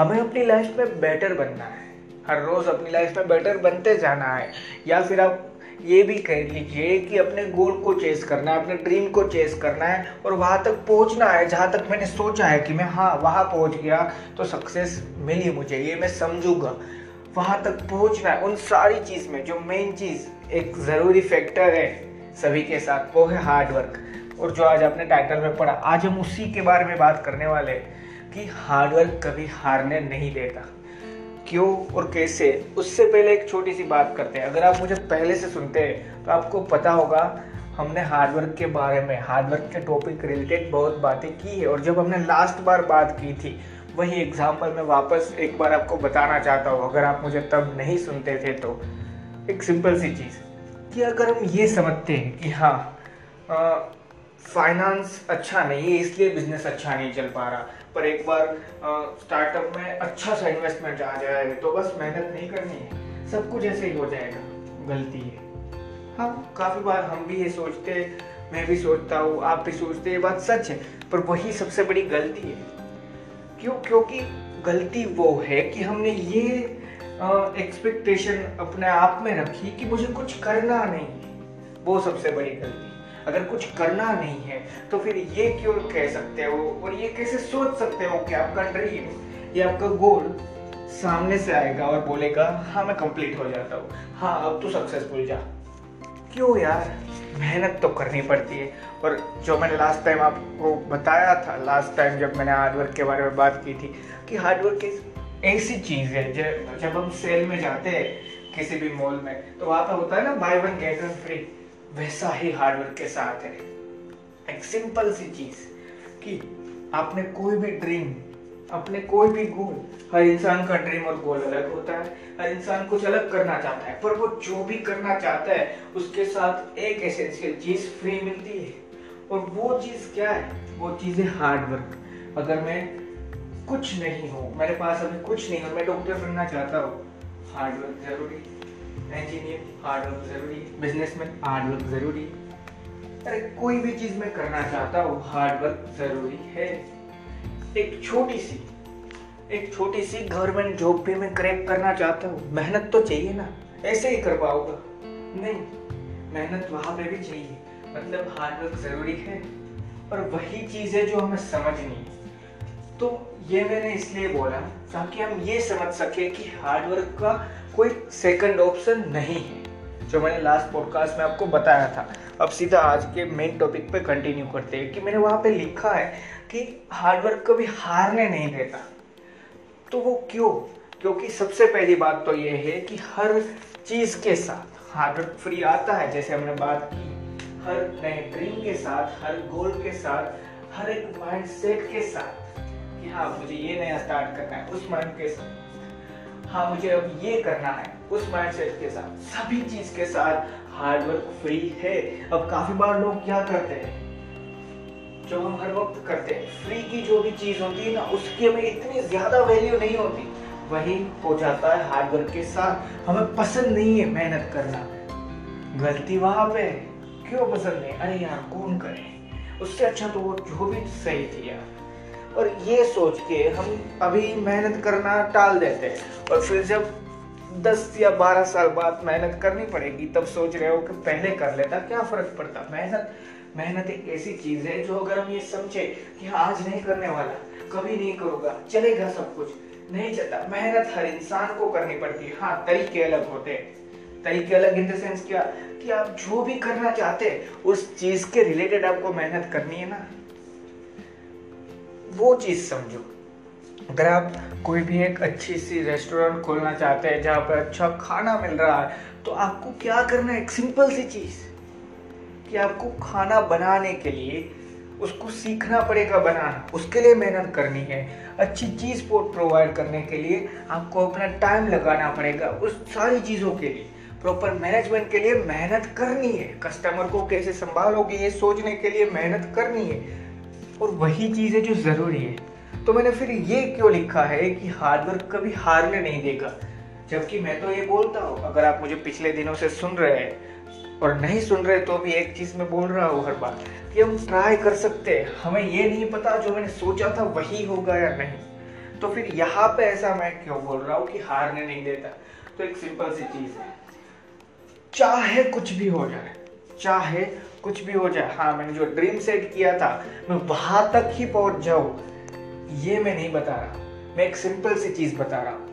हमें अपनी लाइफ में बेटर बनना है। हर रोज अपनी लाइफ में बेटर बनते जाना है। या फिर आप ये भी कह लीजिए कि अपने गोल को चेस करना है, अपने ड्रीम को चेस करना है और वहाँ तक पहुँचना है। जहाँ तक मैंने सोचा है कि मैं हाँ वहाँ पहुँच गया तो सक्सेस मिली मुझे, ये मैं समझूँगा। वहाँ तक पहुँचना है, उन सारी चीज़ में, जो मेन चीज़, एक ज़रूरी फैक्टर है सभी के साथ, वो है हार्डवर्क और जो आज आपने टाइटल में पढ़ा, आज हम उसी के बारे में बात करने वाले हैं। कि हार्डवर्क कभी हारने नहीं देता। क्यों और कैसे? उससे पहले एक छोटी सी बात करते हैं। अगर आप मुझे पहले से सुनते हैं तो आपको पता होगा, हमने हार्डवर्क के बारे में हार्डवर्क के टॉपिक रिलेटेड बहुत बातें की है। और जब हमने लास्ट बार बात की थी, वही एग्ज़ाम्पल मैं वापस एक बार आपको बताना चाहता हूँ। अगर आप मुझे तब नहीं सुनते थे तो एक सिंपल सी चीज़ कि अगर हम ये समझते हैं कि हाँ फाइनेंस अच्छा नहीं है, इसलिए बिज़नेस अच्छा नहीं चल पा रहा। पर एक बार स्टार्टअप में अच्छा सा इन्वेस्टमेंट आ जाए तो बस मेहनत नहीं करनी है। सब कुछ ऐसे ही हो जाएगा। गलती है। हाँ काफ़ी बार, हम भी ये सोचते, मैं भी सोचता हूँ, आप भी सोचते ये बात सच है, पर वही सबसे बड़ी गलती है। क्यों? क्योंकि गलती वो है कि हमने ये एक्सपेक्टेशन अपने आप में रखी कि मुझे कुछ करना नहीं वो सबसे बड़ी गलती अगर कुछ करना नहीं है तो फिर ये क्यों कह सकते हो? और ये कैसे सोच सकते हो कि आपका ड्रीम या आपका गोल सामने से आएगा और बोलेगा हाँ मैं कंप्लीट हो जाता हूँ। हाँ अब तो सक्सेसफुल जा। क्यों यार? मेहनत तो करनी पड़ती है। और जो मैंने लास्ट टाइम आपको बताया था लास्ट टाइम जब मैंने हार्डवर्क के बारे में बात की थी, कि हार्डवर्क ऐसी चीज़ है, जब हम सेल में जाते हैं, किसी भी मॉल में तो वहाँ पे होता है ना buy one get one free वैसा ही हार्डवर्क के साथ है। एक सिंपल सी चीज़ कि आपने कोई भी ड्रीम अपने कोई भी गोल हर इंसान का ड्रीम और गोल अलग होता है। हर इंसान कुछ अलग करना चाहता है, पर वो जो भी करना चाहता है, उसके साथ एक एसेंशियल चीज़ फ्री मिलती है। और वो चीज़ क्या है? वो चीज़ है हार्डवर्क अगर मैं कुछ नहीं हूँ, मेरे पास अभी कुछ नहीं हो मैं डॉक्टर बनना चाहता हूँ हार्डवर्क ज़रूरी इंजीनियर हार्डवर्क ज़रूरी। हार्डवर्क ज़रूरी। अरे कोई भी चीज़ मैं करना चाहता हूँ हार्डवर्क ज़रूरी है। एक छोटी सी एक छोटी सी गवर्नमेंट जॉब भी मैं क्रैक करना चाहता हूँ। मेहनत तो चाहिए ना ऐसे ही कर पाऊँगा। नहीं मेहनत वहाँ पे भी चाहिए। मतलब हार्डवर्क ज़रूरी है और वही चीज़ है जो हमें समझनी तो ये मैंने इसलिए बोला ताकि हम ये समझ सके कि हार्डवर्क का कोई सेकंड ऑप्शन नहीं है, जो मैंने लास्ट पॉडकास्ट में आपको बताया था। अब सीधा आज के मेन टॉपिक पे कंटिन्यू करते हैं कि मैंने वहाँ पे लिखा है कि हार्डवर्क कभी हारने नहीं देता। तो वो क्यों? क्योंकि सबसे पहली बात तो ये है कि हर चीज़ के साथ हार्डवर्क फ्री आता है, जैसे हमने बात की। हर नए ड्रीम के साथ, हर गोल के साथ, हर एक माइंड के साथ कि हाँ मुझे ये नया स्टार्ट करना है, उस माइंड के साथ। हाँ मुझे अब ये करना है। उस माइंडसेट के साथ, सभी चीज़ के साथ हार्डवर्क फ्री है। अब काफ़ी बार लोग क्या करते हैं? जो हम हर वक्त करते हैं फ्री की जो भी चीज़ होती है ना, उसकी हमें इतनी ज़्यादा वैल्यू नहीं होती। वही हो जाता है हार्डवर्क के साथ। हमें पसंद नहीं है मेहनत करना। गलती वहाँ पे क्यों पसंद नहीं? अरे यार, कौन करे? उससे अच्छा तो वो जो भी सही थी यार और ये सोच के हम अभी मेहनत करना टाल देते हैं। और फिर जब दस या बारह साल बाद मेहनत करनी पड़ेगी तब सोच रहे हो कि पहले कर लेता क्या फ़र्क पड़ता? मेहनत मेहनत एक ऐसी चीज़ है जो अगर हम ये समझे कि हाँ, आज नहीं करने वाला कभी नहीं करूँगा चलेगा सब कुछ नहीं चलता। मेहनत हर इंसान को करनी पड़ती है। हाँ तरीके अलग होते हैं। तरीके अलग इन द सेंस क्या? कि आप जो भी करना चाहते हैं उस चीज़ के रिलेटेड आपको मेहनत करनी है ना। वो चीज़ समझो। अगर आप कोई भी एक अच्छी सी रेस्टोरेंट खोलना चाहते हैं जहाँ पर अच्छा खाना मिल रहा है तो आपको क्या करना है? एक सिंपल सी चीज़ कि आपको खाना बनाने के लिए उसको सीखना पड़ेगा बनाना। उसके लिए मेहनत करनी है। अच्छी चीज़ प्रोवाइड करने के लिए आपको अपना टाइम लगाना पड़ेगा उस सारी चीज़ों के लिए। प्रॉपर मैनेजमेंट के लिए मेहनत करनी है। कस्टमर को कैसे संभालोगे, ये सोचने के लिए मेहनत करनी है। और वही चीज़ है जो ज़रूरी है। तो मैंने फिर ये क्यों लिखा है कि हार्डवर्क कभी हारने नहीं देगा? जबकि मैं तो ये बोलता हूँ, अगर आप मुझे पिछले दिनों से सुन रहे हैं और नहीं सुन रहे तो भी एक चीज़ मैं बोल रहा हूँ हर बार कि हम ट्राई कर सकते हैं। हमें ये नहीं पता जो मैंने सोचा था वही होगा या नहीं। तो फिर यहाँ पे ऐसा मैं क्यों बोल रहा हूँ कि हारने नहीं देता? तो एक सिंपल सी चीज़ है। चाहे कुछ भी हो जाए चाहे कुछ भी हो जाए। हाँ मैंने जो ड्रीम सेट किया था मैं वहाँ तक ही पहुँच जाऊँ ये मैं नहीं बता रहा। मैं एक सिंपल सी चीज़ बता रहा हूँ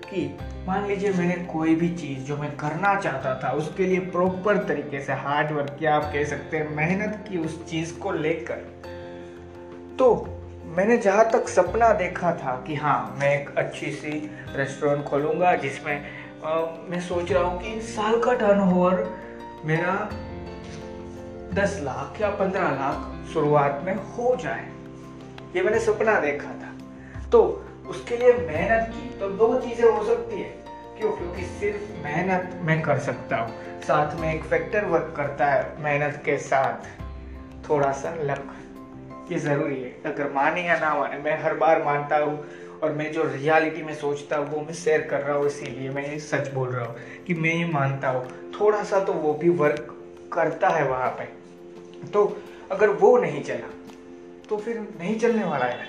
कि मान लीजिए मैंने कोई भी चीज़ जो मैं करना चाहता था उसके लिए प्रॉपर तरीके से हार्ड वर्क किया आप कह सकते हैं मेहनत की उस चीज़ को लेकर। तो मैंने जहाँ तक सपना देखा था कि हाँ मैं एक अच्छी सी रेस्टोरेंट खोलूँगा जिसमें आ, मैं सोच रहा हूँ कि साल का टर्न मेरा दस लाख या पंद्रह लाख शुरुआत में हो जाए। ये मैंने सपना देखा था। तो उसके लिए मेहनत की तो दो चीज़ें हो सकती है क्यों क्योंकि सिर्फ़ मेहनत मैं कर सकता हूँ। साथ में एक फैक्टर वर्क करता है मेहनत के साथ। थोड़ा सा लक ये ज़रूरी है। अगर माने या ना माने, मैं हर बार मानता हूँ और मैं जो रियलिटी में सोचता हूँ, वो मैं शेयर कर रहा हूँ, इसीलिए मैं ये सच बोल रहा हूँ कि मैं ये मानता हूँ। थोड़ा सा तो वो भी वर्क करता है वहाँ पे। तो अगर वो नहीं चला तो फिर नहीं चलने वाला है।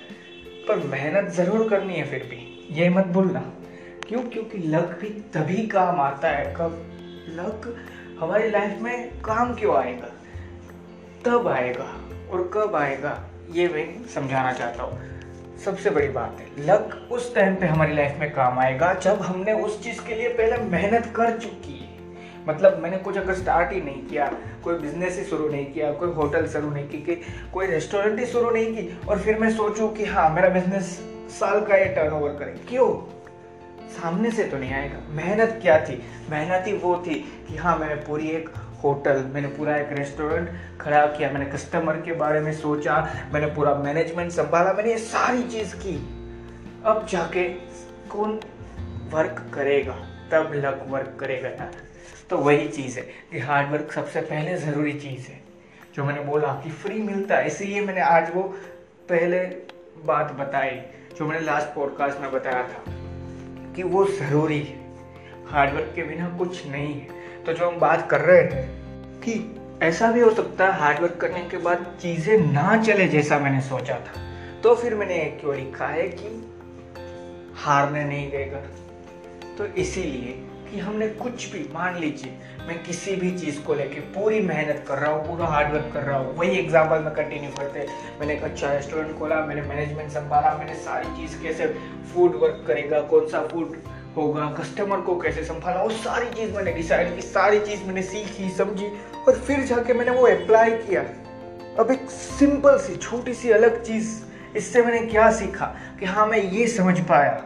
पर मेहनत ज़रूर करनी है फिर भी। ये मत भूलना। क्यों? क्योंकि लक भी तभी काम आता है कब लक हमारी लाइफ में काम क्यों आएगा? तब आएगा और कब आएगा, ये मैं समझाना चाहता हूँ। सबसे बड़ी बात है, लक उस टाइम पे हमारी लाइफ में काम आएगा जब हमने उस चीज़ के लिए पहले मेहनत कर चुकी मतलब मैंने कुछ अगर स्टार्ट ही नहीं किया, कोई बिज़नेस ही शुरू नहीं किया, कोई होटल शुरू नहीं की कोई रेस्टोरेंट ही शुरू नहीं की, और फिर मैं सोचूं कि हाँ मेरा बिज़नेस साल का ये टर्न ओवर करे। क्यों? सामने से तो नहीं आएगा। मेहनत क्या थी? मेहनत ही वो थी कि हाँ मैंने पूरी एक होटल मैंने पूरा एक रेस्टोरेंट खड़ा किया, मैंने कस्टमर के बारे में सोचा, मैंने पूरा मैनेजमेंट संभाला, मैंने ये सारी चीज़ की। अब जाके कौन वर्क करेगा? तब लक वर्क करेगा यार तो वही चीज़ है। कि हार्डवर्क सबसे पहले ज़रूरी चीज़ है। जो मैंने बोला कि फ्री मिलता है, इसीलिए मैंने आज वो पहले बात बताई, जो मैंने लास्ट पॉडकास्ट में बताया था कि वो ज़रूरी है। हार्डवर्क के बिना कुछ नहीं है। तो जो हम बात कर रहे थे कि ऐसा भी हो सकता है हार्डवर्क करने के बाद चीज़ें ना चले जैसा मैंने सोचा था। तो फिर मैंने एक क्यों लिखा है कि हारने नहीं देगा। तो इसीलिए कि हमने कुछ भी, मान लीजिए, मैं किसी भी चीज़ को लेके पूरी मेहनत कर रहा हूँ, पूरा हार्डवर्क कर रहा हूँ, वही एग्ज़ाम्पल में कंटिन्यू करते, मैंने एक अच्छा रेस्टोरेंट खोला, मैंने मैनेजमेंट संभाला, मैंने सारी चीज़ कैसे फ़ूड वर्क करेगा, कौन सा फ़ूड होगा कस्टमर को कैसे संभाला, वो सारी चीज़ मैंने डिसाइड की, सारी चीज़ मैंने सीखी, समझी और फिर जाके मैंने वो अप्लाई किया। अब एक सिंपल सी, छोटी सी अलग चीज़, इससे मैंने क्या सीखा कि हाँ मैं ये समझ पाया।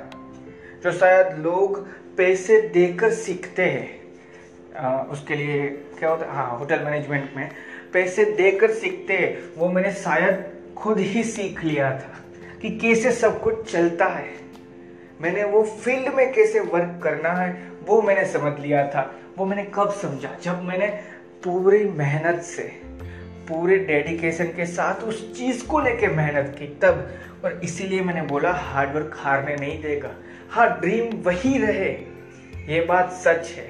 जो शायद लोग पैसे देकर सीखते हैं। उसके लिए क्या होता है? हाँ होटल मैनेजमेंट में पैसे देकर सीखते हैं। वो मैंने शायद खुद ही सीख लिया था कि कैसे सब कुछ चलता है। मैंने वो फ़ील्ड में कैसे वर्क करना है, वो मैंने समझ लिया था। वो मैंने कब समझा? जब मैंने पूरी मेहनत से, पूरे डेडिकेशन के साथ उस चीज़ को लेके मेहनत की, तब। और इसीलिए मैंने बोला हार्डवर्क हारने नहीं देगा। हाँ ड्रीम वही रहे। ये बात सच है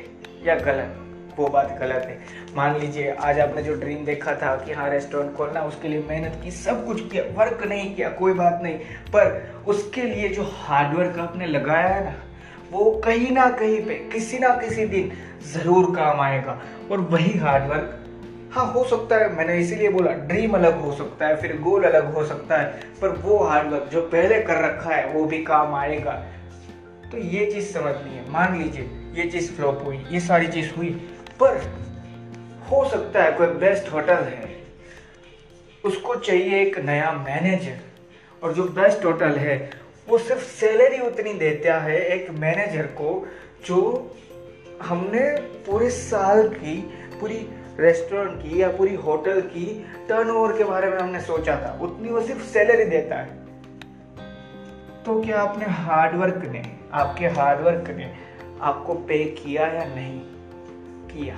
या गलत? वो बात गलत है। मान लीजिए, आज आपने जो ड्रीम देखा था कि हाँ रेस्टोरेंट खोलना, उसके लिए मेहनत की, सब कुछ किया वर्क नहीं किया, कोई बात नहीं। पर उसके लिए जो हार्डवर्क आपने लगाया है ना, वो कहीं ना कहीं पे, किसी ना किसी दिन ज़रूर काम आएगा। और वही हार्डवर्क हाँ हो सकता है, मैंने इसीलिए बोला ड्रीम अलग हो सकता है, फिर गोल अलग हो सकता है, पर वो हार्डवर्क जो पहले कर रखा है, वो भी काम आएगा। तो ये चीज़ समझनी है मान लीजिए, ये चीज़ फ्लॉप हुई, ये सारी चीज़ हुई, पर हो सकता है कोई बेस्ट होटल है, उसको चाहिए एक नया मैनेजर और जो बेस्ट होटल है, वो सिर्फ़ सैलरी उतनी देता है एक मैनेजर को, जो हमने पूरे साल की, पूरी रेस्टोरेंट की या पूरी होटल की टर्नओवर के बारे में हमने सोचा था, उतनी वो सिर्फ़ सैलरी देता है। तो क्या आपने हार्डवर्क ने आपके हार्डवर्क ने आपको पे किया या नहीं? किया।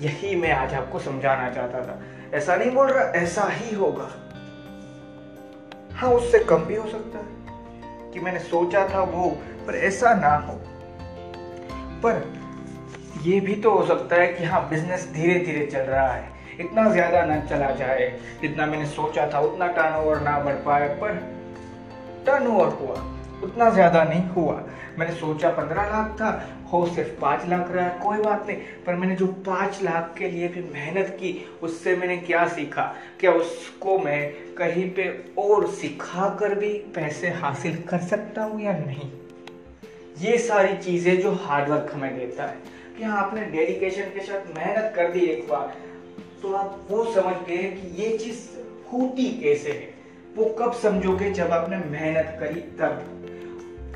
यही मैं आज आपको समझाना चाहता था। ऐसा नहीं बोल रहा, ऐसा ही होगा। हाँ उससे कम भी हो सकता है कि मैंने सोचा था वो, पर ऐसा ना हो। पर ये भी तो हो सकता है कि हाँ बिज़नेस धीरे धीरे चल रहा है। इतना ज़्यादा ना चला जाए। जितना मैंने सोचा था, उतना टर्नओवर ना बढ़ पाए, पर टर्नओवर हुआ। उतना ज़्यादा नहीं हुआ। मैंने सोचा पंद्रह लाख था, हो सिर्फ़ पाँच लाख रहा है, कोई बात नहीं। पर मैंने जो पाँच लाख के लिए भी मेहनत की, उससे मैंने क्या सीखा? क्या उसको मैं कहीं पे और सिखा कर भी पैसे हासिल कर सकता हूँ या नहीं? ये सारी चीज़ें जो हार्डवर्क हमें देता है। कि हाँ आपने डेडिकेशन के साथ मेहनत कर दी एक बार तो आप वो समझ गए कि ये चीज़ होती कैसे है। वो कब समझोगे जब आपने मेहनत करी, तब?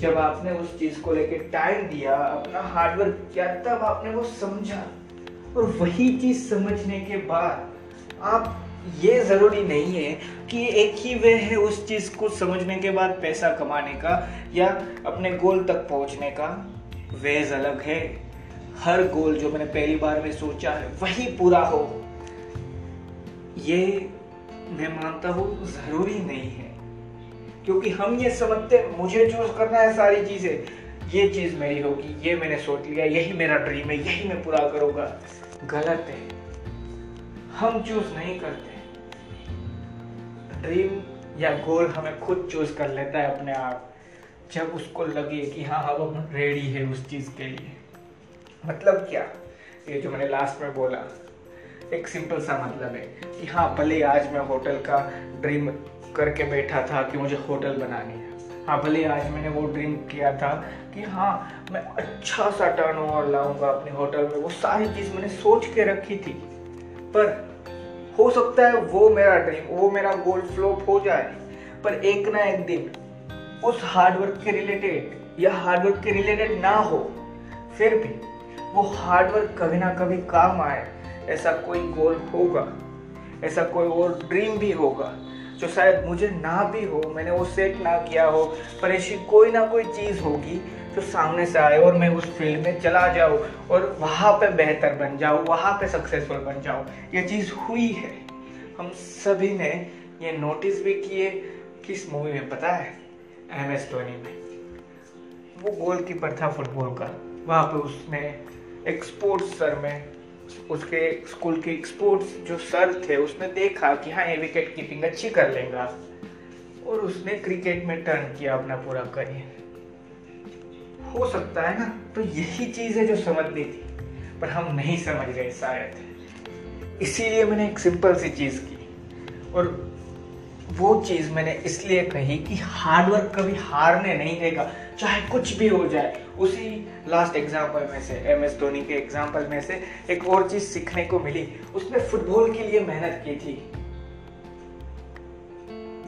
जब आपने उस चीज़ को लेके टाइम दिया, अपना हार्डवर्क किया, तब आपने वो समझा। और वही चीज़ समझने के बाद आप, ये ज़रूरी नहीं है कि एक ही वे है उस चीज़ को समझने के बाद पैसा कमाने का या अपने गोल तक पहुँचने का। वेज अलग है। हर गोल जो मैंने पहली बार में सोचा है, वही पूरा हो। ये मैं मानता हूँ ज़रूरी नहीं है। क्योंकि हम ये समझते, मुझे चूज़ करना है सारी चीज़ें। ये चीज़ मेरी होगी, ये मैंने सोच लिया, यही मेरा ड्रीम है, यही मैं पूरा करूँगा। गलत है। हम चूज़ नहीं करते। ड्रीम या गोल हमें खुद चूज़ कर लेता है अपने आप। जब उसको लगे कि हाँ अब हम रेडी है उस चीज़ के लिए। मतलब क्या? ये जो मैंने लास्ट में बोला एक सिंपल सा मतलब है कि हाँ भले आज मैं होटल का ड्रीम करके बैठा था कि मुझे होटल बनानी है। हाँ भले आज मैंने वो ड्रीम किया था कि हाँ मैं अच्छा सा टर्न ओवर लाऊँगा अपने होटल में। वो सारी चीज़ मैंने सोच के रखी थी। पर हो सकता है वो मेरा ड्रीम वो मेरा गोल फ्लोप हो जाए। पर एक ना एक दिन उस हार्डवर्क के रिलेटेड या हार्डवर्क के रिलेटेड ना हो, फिर भी वो हार्डवर्क कभी ना कभी काम आए। ऐसा कोई गोल होगा, ऐसा कोई और ड्रीम भी होगा, जो शायद मुझे ना भी हो, मैंने वो सेट ना किया हो, पर ऐसी कोई ना कोई चीज़ होगी जो सामने से आए और मैं उस फ़ील्ड में चला जाऊँ और वहाँ पे बेहतर बन जाऊँ, वहाँ पे सक्सेसफुल बन जाऊँ। ये चीज़ हुई है। हम सभी ने ये नोटिस भी किए किस मूवी में, पता है एम एस धोनी में, वो गोल कीपर था फुटबॉल का। वहाँ पे उसने एक स्पोर्ट्स सर में उसके स्कूल के स्पोर्ट्स जो सर थे, उसने देखा कि हाँ ये विकेट कीपिंग अच्छी कर लेगा। और उसने क्रिकेट में टर्न किया अपना पूरा करियर हो सकता है ना? तो यही चीज़ है जो समझनी थी। पर हम नहीं समझ गए शायद। इसीलिए मैंने एक सिंपल सी चीज़ की। और वो चीज़ मैंने इसलिए कही कि हार्डवर्क कभी हारने नहीं देगा, चाहे कुछ भी हो जाए। उसी लास्ट एग्ज़ाम्पल में से एम एस धोनी के एग्ज़ाम्पल में से एक और चीज़ सीखने को मिली। उसने फुटबॉल के लिए मेहनत की थी।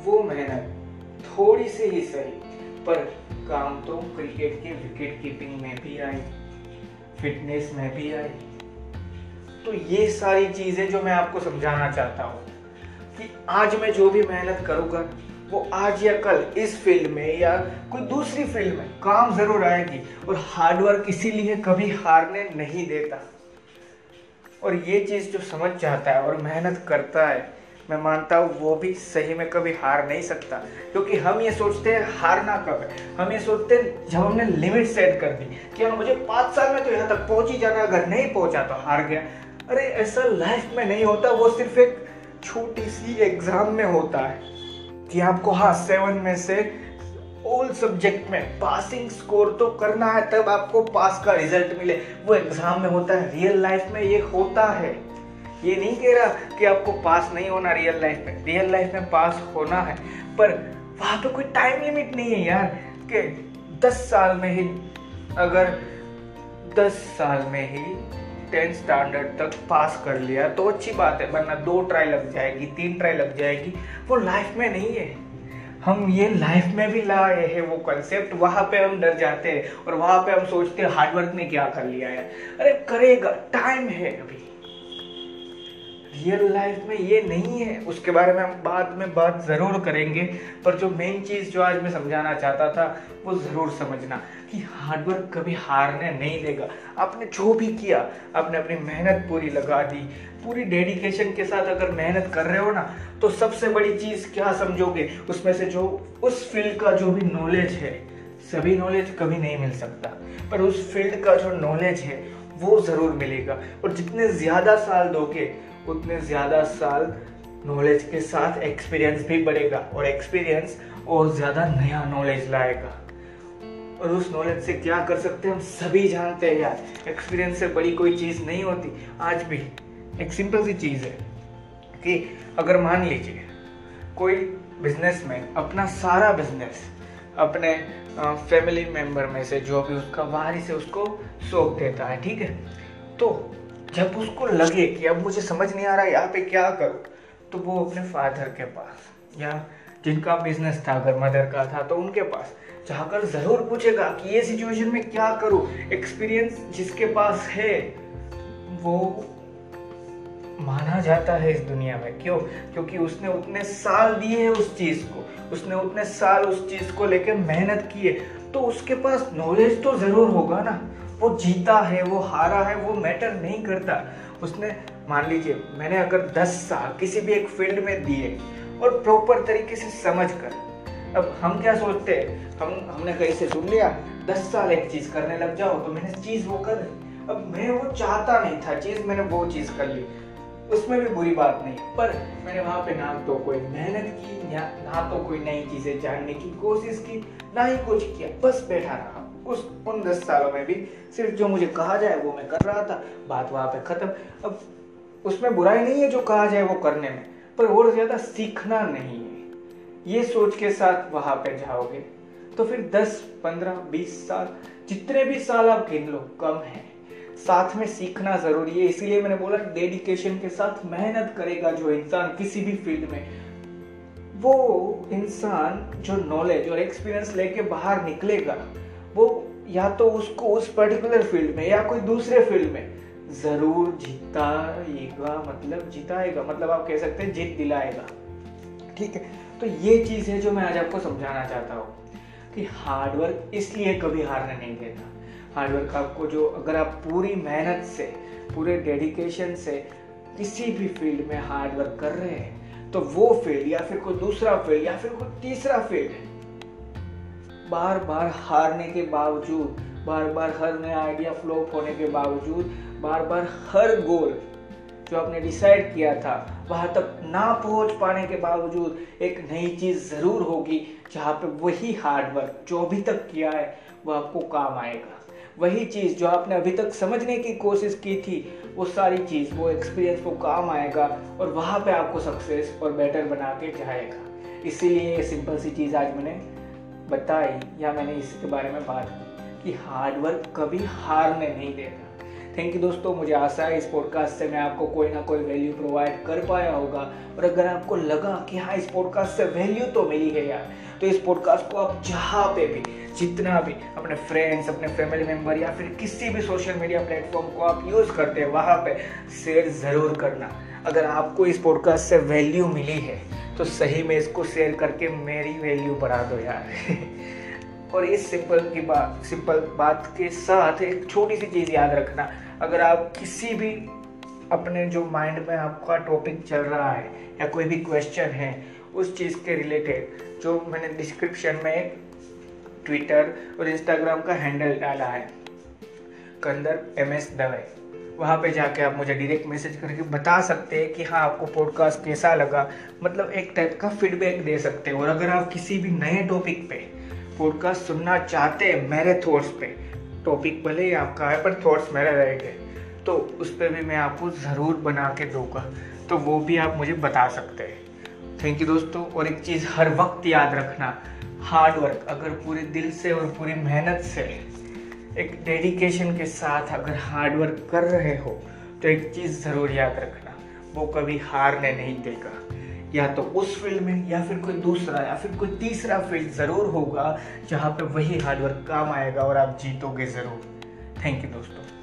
वो मेहनत थोड़ी सी ही सही, पर काम तो क्रिकेट के विकेट कीपिंग में भी आई फिटनेस में भी आई। तो ये सारी चीज़ें जो मैं आपको समझाना चाहता हूँ कि आज मैं जो भी मेहनत करूँगा, वो आज या कल इस फ़ील्ड में या कोई दूसरी फ़ील्ड में काम ज़रूर आएगी और हार्डवर्क इसीलिए कभी हारने नहीं देता। और ये चीज़ जो समझ जाता है और मेहनत करता है, मैं मानता हूँ वो भी सही में कभी हार नहीं सकता। क्योंकि हम ये सोचते हैं हारना कब है? हम ये सोचते हैं जब हमने लिमिट सेट कर दी कि हाँ मुझे पाँच साल में तो यहाँ तक पहुँच ही जाना अगर नहीं पहुँचा तो हार गया। अरे ऐसा लाइफ में नहीं होता, वो सिर्फ़ एक छोटी सी एग्ज़ाम में होता है कि आपको हाँ सेवन में से ऑल सब्जेक्ट में पासिंग स्कोर तो करना है, तब आपको पास का रिज़ल्ट मिले। वो एग्ज़ाम में होता है रियल लाइफ में ये होता है। ये नहीं कह रहा कि आपको पास नहीं होना रियल लाइफ में। रियल लाइफ में पास होना है, पर वहाँ पे कोई टाइम लिमिट नहीं है यार कि दस साल में ही, अगर दस साल में ही टेंथ स्टैंडर्ड तक पास कर लिया तो अच्छी बात है, वरना दो ट्राई लग जाएगी, तीन ट्राई लग जाएगी। वो लाइफ में नहीं है। हम ये लाइफ में भी लाए हैं वो कंसेप्ट वहाँ पे हम डर जाते हैं और वहाँ पे हम सोचते हैं हार्डवर्क ने क्या कर लिया है। अरे करेगा टाइम है अभी। रियल लाइफ में ये नहीं है, उसके बारे में हम बाद में बात ज़रूर करेंगे। पर जो मेन चीज़ जो आज मैं समझाना चाहता था, वो ज़रूर समझना कि हार्डवर्क कभी हारने नहीं देगा। आपने जो भी किया, आपने अपनी मेहनत पूरी लगा दी, पूरी डेडिकेशन के साथ अगर मेहनत कर रहे हो ना तो सबसे बड़ी चीज़ क्या समझोगे? उसमें से जो, उस फ़ील्ड का जो भी नॉलेज है, सभी नॉलेज कभी नहीं मिल सकता। पर उस फ़ील्ड का जो नॉलेज है, वो ज़रूर मिलेगा। और जितने ज़्यादा साल दोगे उतने ज़्यादा साल नॉलेज के साथ एक्सपीरियंस भी बढ़ेगा और एक्सपीरियंस और ज़्यादा नया नॉलेज लाएगा। और उस नॉलेज से क्या कर सकते हैं हम सभी जानते हैं यार। एक्सपीरियंस से बड़ी कोई चीज़ नहीं होती। आज भी एक सिंपल सी चीज़ है कि अगर मान लीजिए कोई बिजनेसमैन अपना सारा बिज़नेस अपने फैमिली मेंबर में से जो भी उसका वारिस है उसको सौंप देता है, ठीक है? तो जब उसको लगे कि अब मुझे समझ नहीं आ रहा यहाँ पे क्या करूँ तो वो अपने फादर के पास या जिनका बिज़नेस था, अगर मदर का था तो उनके पास जाकर ज़रूर पूछेगा कि ये सिचुएशन में क्या करूँ। एक्सपीरियंस जिसके पास है, वो माना जाता है इस दुनिया में। क्यों? क्योंकि उसने उतने साल दिए हैं उस चीज़ को। उसने उतने साल उस चीज़ को लेकर मेहनत की है। तो उसके पास नॉलेज तो ज़रूर होगा ना। वो जीता है, वो हारा है, वो मैटर नहीं करता। उसने, मान लीजिए, मैंने अगर 10 साल किसी भी एक फ़ील्ड में दिए और प्रॉपर तरीके से समझ कर, अब हम क्या सोचते हैं? हम, हमने कहीं से सुन लिया, दस साल एक चीज़ करने लग जाओ तो मैंने चीज़ वो कर अब मैं वो चाहता नहीं था, चीज़ मैंने वो चीज़ कर ली। उसमें भी बुरी बात नहीं। पर मैंने वहाँ पे ना तो कोई मेहनत की या ना तो कोई नई चीज़ें जानने की कोशिश की ना ही कुछ किया। बस बैठा रहा। उस उन दस सालों में भी सिर्फ़ जो मुझे कहा जाए वो मैं कर रहा था। बात वहाँ पे खत्म। अब उसमें बुराई नहीं है जो कहा जाए वो करने में पर और ज़्यादा सीखना नहीं है। ये सोच के साथ वहाँ पे जाओगे तो फिर 10, 15, 20 साल जितने भी साल आप गिन लो कम है। साथ में सीखना ज़रूरी है। इसीलिए मैंने बोला डेडिकेशन के साथ मेहनत करेगा जो इंसान किसी भी फ़ील्ड में। वो इंसान जो नॉलेज और एक्सपीरियंस लेके बाहर निकलेगा, वो या तो उसको उस पर्टिकुलर फ़ील्ड में या कोई दूसरे फ़ील्ड में ज़रूर जीताएगा। मतलब जीताएगा मतलब आप कह सकते हैं जीत दिलाएगा। ठीक है? तो ये चीज़ है जो मैं आज आपको समझाना चाहता हूँ कि हार्डवर्क इसलिए कभी हारने नहीं देता। हार्डवर्क आपको जो अगर आप पूरी मेहनत से, पूरे डेडिकेशन से किसी भी फ़ील्ड में हार्डवर्क कर रहे हैं तो वो फ़ील्ड या फिर कोई दूसरा फ़ील्ड या फिर कोई तीसरा फ़ील्ड बार बार हारने के बावजूद बार बार हर नया आइडिया फ्लॉप होने के बावजूद बार बार हर गोल जो आपने डिसाइड किया था, वहाँ तक ना पहुँच पाने के बावजूद एक नई चीज़ ज़रूर होगी, जहाँ पे वही हार्डवर्क जो अभी तक किया है, वो आपको काम आएगा। वही चीज़ जो आपने अभी तक समझने की कोशिश की थी, वो सारी चीज़, वो एक्सपीरियंस वो काम आएगा और वहाँ पे आपको सक्सेस और बेटर बना के जाएगा। इसीलिए ये सिंपल सी चीज़ आज मैंने बताई, या मैंने इसके बारे में बात की कि हार्डवर्क कभी हारने नहीं देता थैंक यू दोस्तों, मुझे आशा है इस पॉडकास्ट से मैं आपको कोई ना कोई वैल्यू प्रोवाइड कर पाया होगा। और अगर आपको लगा कि हाँ इस पॉडकास्ट से वैल्यू तो मिली है यार तो इस पॉडकास्ट को आप जहाँ पे भी, जितना भी अपने फ्रेंड्स अपने फैमिली मेंबर या फिर किसी भी सोशल मीडिया प्लेटफॉर्म को आप यूज़ करते हैं, वहाँ पे शेयर ज़रूर करना। अगर आपको इस पॉडकास्ट से वैल्यू मिली है तो सही में इसको शेयर करके मेरी वैल्यू बढ़ा दो यार। और इस सिंपल की बात सिंपल बात के साथ एक छोटी सी चीज़ याद रखना। अगर आप किसी भी अपने जो माइंड में आपका टॉपिक चल रहा है, या कोई भी क्वेश्चन है उस चीज़ के रिलेटेड, जो मैंने डिस्क्रिप्शन में एक ट्विटर और इंस्टाग्राम का हैंडल डाला है। कंदर एम एस दवे। वहाँ पे जाके आप मुझे डायरेक्ट मैसेज करके बता सकते हैं कि हाँ आपको पॉडकास्ट कैसा लगा? मतलब एक टाइप का फीडबैक दे सकते हैं। और अगर आप किसी भी नए टॉपिक पे पॉडकास्ट सुनना चाहते हैं, मेरे थॉट्स पे टॉपिक भले ही आपका है, पर थॉट्स मेरे रहेंगे तो उस पर भी मैं आपको ज़रूर बना के दूँगा। तो वो भी आप मुझे बता सकते हैं। थैंक यू दोस्तों। और एक चीज़ हर वक्त याद रखना हार्ड वर्क अगर पूरे दिल से और पूरी मेहनत से, एक डेडिकेशन के साथ अगर हार्ड वर्क कर रहे हो तो एक चीज़ ज़रूर याद रखना, वो कभी हारने नहीं देगा। या तो उस फ़ील्ड में, या फिर कोई दूसरा, या फिर कोई तीसरा फ़ील्ड ज़रूर होगा, जहाँ पे वही हार्डवर्क काम आएगा और आप जीतोगे ज़रूर। थैंक यू दोस्तों।